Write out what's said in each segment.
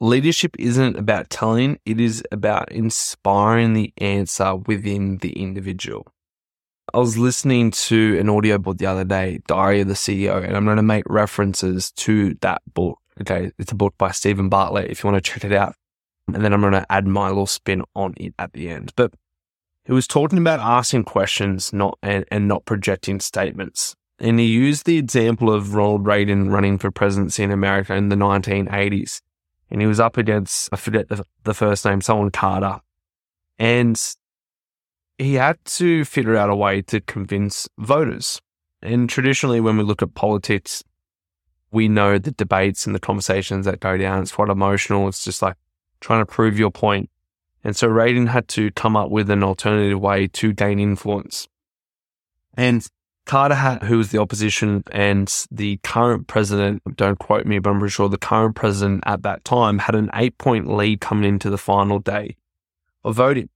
leadership isn't about telling, it is about inspiring the answer within the individual. I was listening to an audiobook the other day, Diary of the CEO, and I'm going to make references to that book. Okay. It's a book by Steven Bartlett if you want to check it out. And then I'm going to add my little spin on it at the end. But he was talking about asking questions not and, and not projecting statements. And he used the example of Ronald Reagan running for presidency in America in the 1980s. And he was up against, I forget the, first name, someone Carter. And he had to figure out a way to convince voters. And traditionally, when we look at politics, we know the debates and the conversations that go down. It's quite emotional. It's just like trying to prove your point. And so Reagan had to come up with an alternative way to gain influence. And Carter, who was the opposition and the current president, don't quote me, but I'm pretty sure the current president at that time had an eight point lead coming into the final day of voting.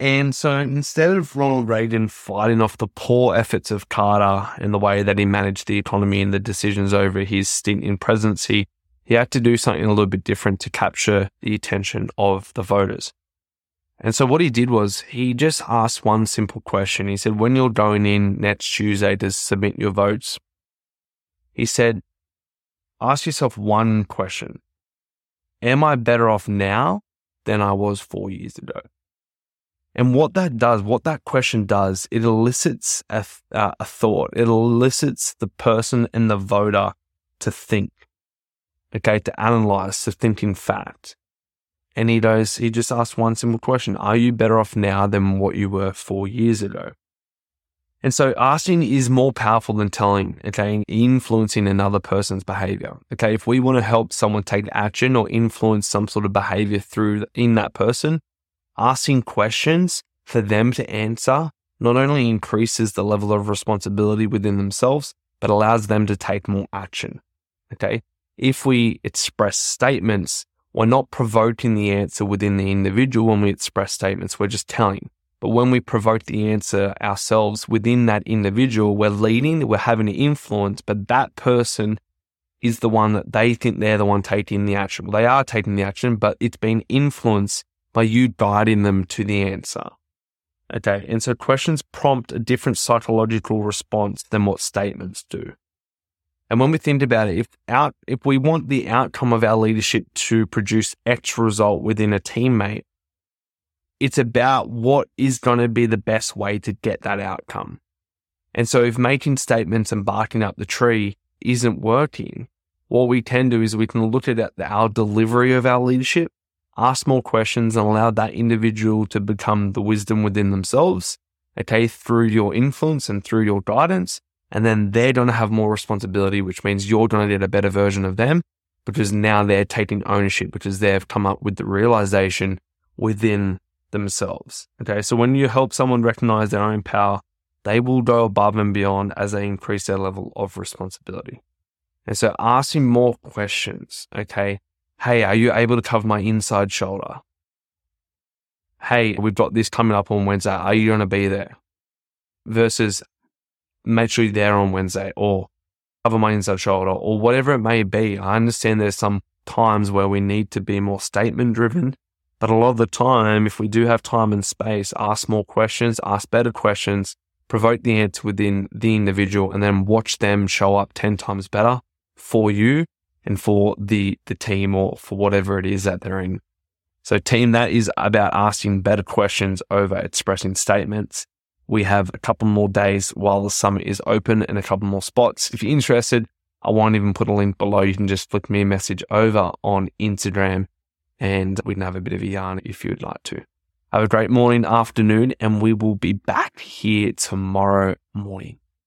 And so instead of Ronald Reagan fighting off the poor efforts of Carter and the way that he managed the economy and the decisions over his stint in presidency, he had to do something a little bit different to capture the attention of the voters. And so what he did was he just asked one simple question. He said, when you're going in next Tuesday to submit your votes, he said, ask yourself one question. Am I better off now than I was four years ago? And what that does, what that question does, it elicits a, uh, a thought. It elicits the person and the voter to think, okay, to analyze, to think in fact. And he does, he just asks one simple question Are you better off now than what you were four years ago? And so asking is more powerful than telling, okay, influencing another person's behavior. Okay, if we want to help someone take action or influence some sort of behavior through in that person, asking questions for them to answer not only increases the level of responsibility within themselves, but allows them to take more action. Okay. If we express statements, we're not provoking the answer within the individual when we express statements, we're just telling. But when we provoke the answer ourselves within that individual, we're leading, we're having an influence, but that person is the one that they think they're the one taking the action. Well, they are taking the action, but it's been influenced by you guiding them to the answer. Okay. And so questions prompt a different psychological response than what statements do. And when we think about it, if out, if we want the outcome of our leadership to produce X result within a teammate, it's about what is going to be the best way to get that outcome. And so if making statements and barking up the tree isn't working, what we can do is we can look at our delivery of our leadership ask more questions and allow that individual to become the wisdom within themselves, okay, through your influence and through your guidance. And then they're going to have more responsibility, which means you're going to get a better version of them because now they're taking ownership because they've come up with the realization within themselves. Okay. So when you help someone recognize their own power, they will go above and beyond as they increase their level of responsibility. And so asking more questions, okay, Hey, are you able to cover my inside shoulder? Hey, we've got this coming up on Wednesday. Are you going to be there? Versus make sure you're there on Wednesday or cover my inside shoulder or whatever it may be. I understand there's some times where we need to be more statement driven, but a lot of the time, if we do have time and space, ask more questions, ask better questions, provoke the answer within the individual, and then watch them show up 10 times better for you and for the, the team or for whatever it is that they're in. So team, that is about asking better questions over expressing statements. We have a couple more days while the summit is open and a couple more spots. If you're interested, I won't even put a link below. You can just flick me a message over on Instagram and we can have a bit of a yarn if you'd like to. Have a great morning, afternoon, and we will be back here tomorrow morning.